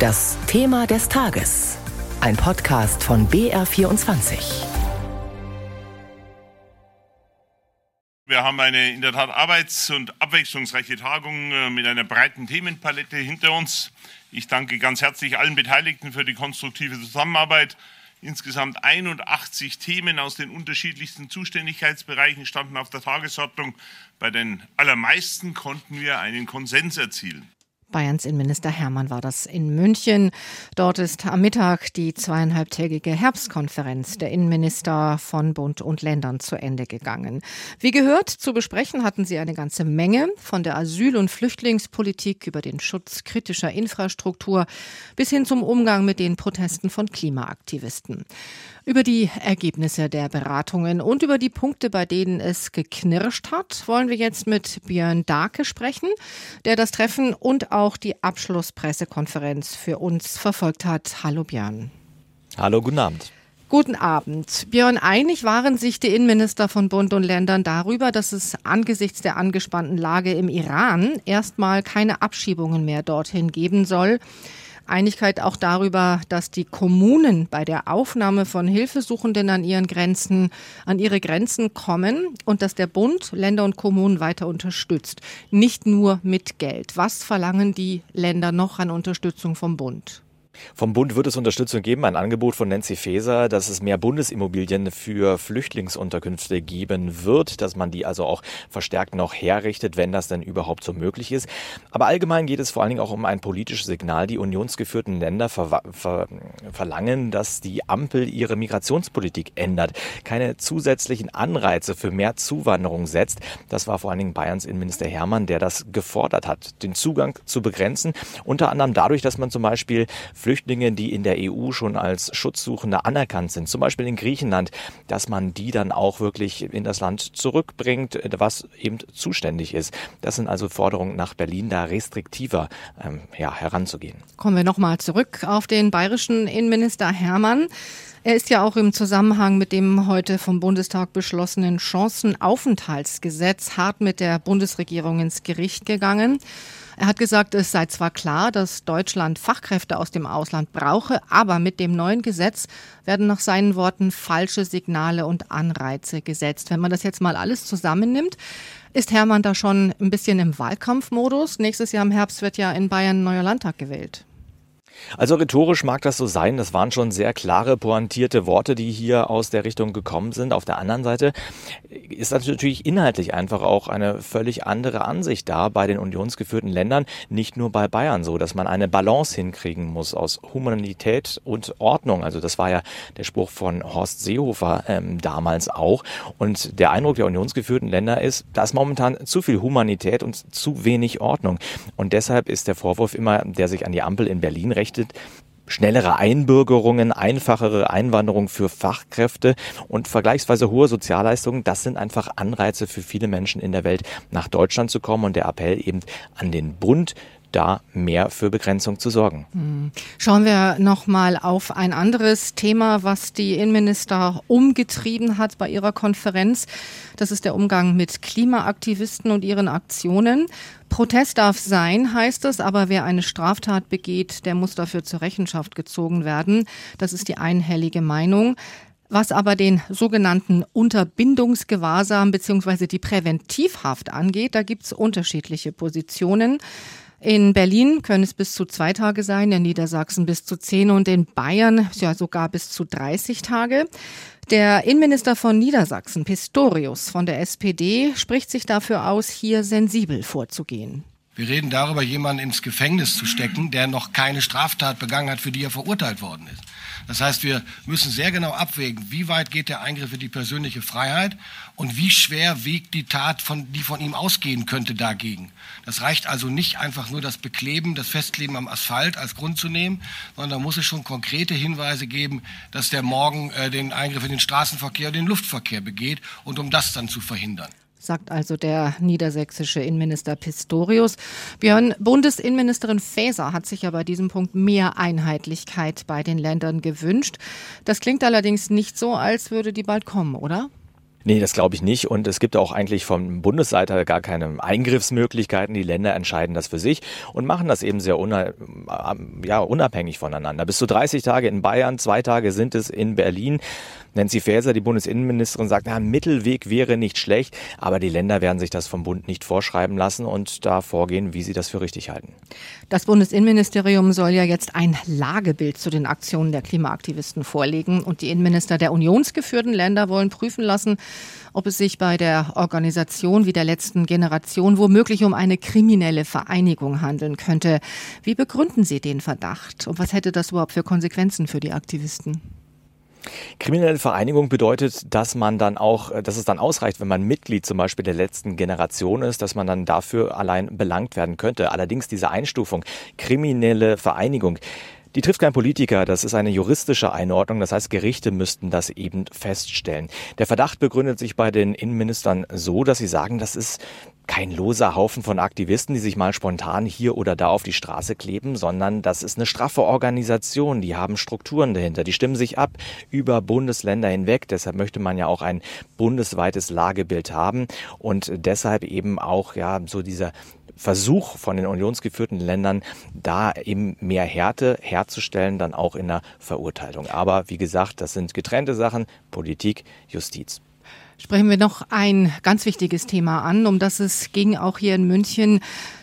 Das Thema des Tages. Ein Podcast von BR24. Wir haben eine in der Tat arbeits- und abwechslungsreiche Tagung äh, mit einer breiten Themenpalette hinter uns. Ich danke ganz herzlich allen Beteiligten für die konstruktive Zusammenarbeit. Insgesamt 81 Themen aus den unterschiedlichsten Zuständigkeitsbereichen standen auf der Tagesordnung. Bei den allermeisten konnten wir einen Konsens erzielen. Bayerns Innenminister Hermann war das in München. Dort ist am Mittag die zweieinhalbtägige Herbstkonferenz der Innenminister von Bund und Ländern zu Ende gegangen. Wie gehört, zu besprechen hatten sie eine ganze Menge, von der Asyl- und Flüchtlingspolitik über den Schutz kritischer Infrastruktur bis hin zum Umgang mit den Protesten von Klimaaktivisten. Über die Ergebnisse der Beratungen und über die Punkte, bei denen es geknirscht hat, wollen wir jetzt mit Björn Darke sprechen, der das Treffen und auch die Abschlusspressekonferenz für uns verfolgt hat. Hallo Björn. Hallo, guten Abend. Guten Abend. Björn, einig waren sich die Innenminister von Bund und Ländern darüber, dass es angesichts der angespannten Lage im Iran erstmal keine Abschiebungen mehr dorthin geben soll. Einigkeit auch darüber, dass die Kommunen bei der Aufnahme von Hilfesuchenden an ihren Grenzen, an ihre Grenzen kommen und dass der Bund Länder und Kommunen weiter unterstützt. Nicht nur mit Geld. Was verlangen die Länder noch an Unterstützung vom Bund? Vom Bund wird es Unterstützung geben, ein Angebot von Nancy Faeser, dass es mehr Bundesimmobilien für Flüchtlingsunterkünfte geben wird, dass man die also auch verstärkt noch herrichtet, wenn das denn überhaupt so möglich ist. Aber allgemein geht es vor allen Dingen auch um ein politisches Signal. Die unionsgeführten Länder ver ver verlangen, dass die Ampel ihre Migrationspolitik ändert, keine zusätzlichen Anreize für mehr Zuwanderung setzt. Das war vor allen Dingen Bayerns Innenminister Hermann, der das gefordert hat, den Zugang zu begrenzen, unter anderem dadurch, dass man zum Beispiel Flüchtlinge, die in der EU schon als Schutzsuchende anerkannt sind, zum Beispiel in Griechenland, dass man die dann auch wirklich in das Land zurückbringt, was eben zuständig ist. Das sind also Forderungen nach Berlin, da restriktiver ähm, ja, heranzugehen. Kommen wir nochmal zurück auf den bayerischen Innenminister Hermann. Er ist ja auch im Zusammenhang mit dem heute vom Bundestag beschlossenen Chancenaufenthaltsgesetz hart mit der Bundesregierung ins Gericht gegangen. Er hat gesagt, es sei zwar klar, dass Deutschland Fachkräfte aus dem Ausland brauche, aber mit dem neuen Gesetz werden nach seinen Worten falsche Signale und Anreize gesetzt. Wenn man das jetzt mal alles zusammennimmt, ist Hermann da schon ein bisschen im Wahlkampfmodus? Nächstes Jahr im Herbst wird ja in Bayern ein neuer Landtag gewählt. Also rhetorisch mag das so sein, das waren schon sehr klare, pointierte Worte, die hier aus der Richtung gekommen sind. Auf der anderen Seite ist natürlich inhaltlich einfach auch eine völlig andere Ansicht da bei den unionsgeführten Ländern, nicht nur bei Bayern so, dass man eine Balance hinkriegen muss aus Humanität und Ordnung. Also das war ja der Spruch von Horst Seehofer ähm, damals auch. Und der Eindruck der unionsgeführten Länder ist, da ist momentan zu viel Humanität und zu wenig Ordnung. Und deshalb ist der Vorwurf immer, der sich an die Ampel in Berlin richtet, schnellere Einbürgerungen, einfachere Einwanderung für Fachkräfte und vergleichsweise hohe Sozialleistungen, das sind einfach Anreize für viele Menschen in der Welt, nach Deutschland zu kommen. Und der Appell eben an den Bund, da mehr für Begrenzung zu sorgen. Hm. Schauen wir noch mal auf ein anderes Thema, was die Innenminister umgetrieben hat bei ihrer Konferenz. Das ist der Umgang mit Klimaaktivisten und ihren Aktionen. Protest darf sein, heißt es, aber wer eine Straftat begeht, der muss dafür zur Rechenschaft gezogen werden. Das ist die einhellige Meinung. Was aber den sogenannten Unterbindungsgewahrsam bzw. die Präventivhaft angeht, da gibt es unterschiedliche Positionen. In Berlin können es bis zu zwei Tage sein, in Niedersachsen bis zu zehn und in Bayern ja sogar bis zu 30 Tage. Der Innenminister von Niedersachsen, Pistorius von der SPD, spricht sich dafür aus, hier sensibel vorzugehen. Wir reden darüber, jemanden ins Gefängnis zu stecken, der noch keine Straftat begangen hat, für die er verurteilt worden ist. Das heißt, wir müssen sehr genau abwägen, wie weit geht der Eingriff in die persönliche Freiheit und wie schwer wiegt die Tat, von, die von ihm ausgehen könnte, dagegen. Das reicht also nicht einfach nur das Bekleben, das Festkleben am Asphalt als Grund zu nehmen, sondern da muss es schon konkrete Hinweise geben, dass der morgen äh, den Eingriff in den Straßenverkehr und den Luftverkehr begeht und um das dann zu verhindern sagt also der niedersächsische Innenminister Pistorius. Björn, Bundesinnenministerin Faeser hat sich ja bei diesem Punkt mehr Einheitlichkeit bei den Ländern gewünscht. Das klingt allerdings nicht so, als würde die bald kommen, oder? Nee, das glaube ich nicht. Und es gibt auch eigentlich von Bundesseite gar keine Eingriffsmöglichkeiten. Die Länder entscheiden das für sich und machen das eben sehr ja, unabhängig voneinander. Bis zu 30 Tage in Bayern, zwei Tage sind es in Berlin. Nancy Faeser, die Bundesinnenministerin, sagt, na, Mittelweg wäre nicht schlecht, aber die Länder werden sich das vom Bund nicht vorschreiben lassen und da vorgehen, wie sie das für richtig halten. Das Bundesinnenministerium soll ja jetzt ein Lagebild zu den Aktionen der Klimaaktivisten vorlegen und die Innenminister der unionsgeführten Länder wollen prüfen lassen, ob es sich bei der Organisation wie der letzten Generation womöglich um eine kriminelle Vereinigung handeln könnte. Wie begründen Sie den Verdacht und was hätte das überhaupt für Konsequenzen für die Aktivisten? Kriminelle Vereinigung bedeutet, dass man dann auch, äh, dass es dann ausreicht, wenn man Mitglied zum Beispiel der letzten Generation ist, dass man dann dafür allein belangt werden könnte. Allerdings diese Einstufung, kriminelle Vereinigung, die trifft kein Politiker, das ist eine juristische Einordnung, das heißt Gerichte müssten das eben feststellen. Der Verdacht begründet sich bei den Innenministern so, dass sie sagen, das ist kein loser Haufen von Aktivisten, die sich mal spontan hier oder da auf die Straße kleben, sondern das ist eine straffe Organisation, die haben Strukturen dahinter, die stimmen sich ab über Bundesländer hinweg, deshalb möchte man ja auch ein bundesweites Lagebild haben und deshalb eben auch ja so dieser Versuch von den unionsgeführten Ländern, da eben mehr Härte herzustellen, dann auch in der Verurteilung. Aber wie gesagt, das sind getrennte Sachen, Politik, Justiz. Sprechen wir noch ein ganz wichtiges Thema an, um das es ging auch hier in München,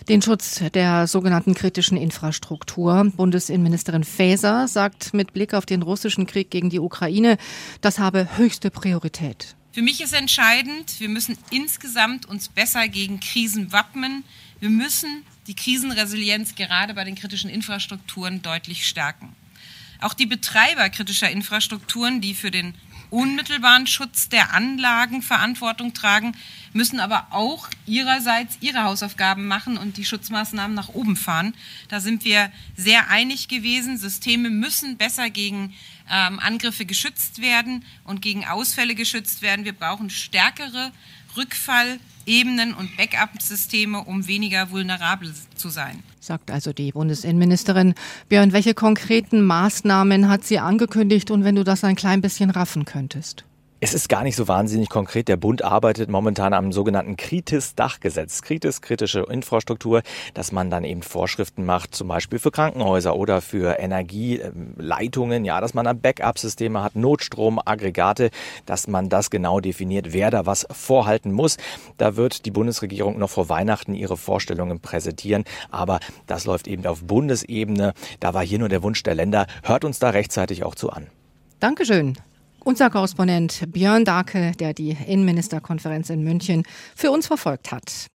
den Schutz der sogenannten kritischen Infrastruktur. Bundesinnenministerin Faeser sagt mit Blick auf den russischen Krieg gegen die Ukraine, das habe höchste Priorität. Für mich ist entscheidend, wir müssen insgesamt uns besser gegen Krisen wappnen. Wir müssen die Krisenresilienz gerade bei den kritischen Infrastrukturen deutlich stärken. Auch die Betreiber kritischer Infrastrukturen, die für den unmittelbaren Schutz der Anlagen Verantwortung tragen, müssen aber auch ihrerseits ihre Hausaufgaben machen und die Schutzmaßnahmen nach oben fahren. Da sind wir sehr einig gewesen. Systeme müssen besser gegen ähm, Angriffe geschützt werden und gegen Ausfälle geschützt werden. Wir brauchen stärkere Rückfallebenen und Backup-Systeme, um weniger vulnerabel zu sein. Sagt also die Bundesinnenministerin. Björn, welche konkreten Maßnahmen hat sie angekündigt und wenn du das ein klein bisschen raffen könntest? Es ist gar nicht so wahnsinnig konkret. Der Bund arbeitet momentan am sogenannten Kritis-Dachgesetz. Kritis, kritische Infrastruktur, dass man dann eben Vorschriften macht, zum Beispiel für Krankenhäuser oder für Energieleitungen, ja, dass man dann Backup-Systeme hat, Notstrom, Aggregate, dass man das genau definiert, wer da was vorhalten muss. Da wird die Bundesregierung noch vor Weihnachten ihre Vorstellungen präsentieren, aber das läuft eben auf Bundesebene. Da war hier nur der Wunsch der Länder. Hört uns da rechtzeitig auch zu an. Dankeschön. Unser Korrespondent Björn Darke, der die Innenministerkonferenz in München für uns verfolgt hat.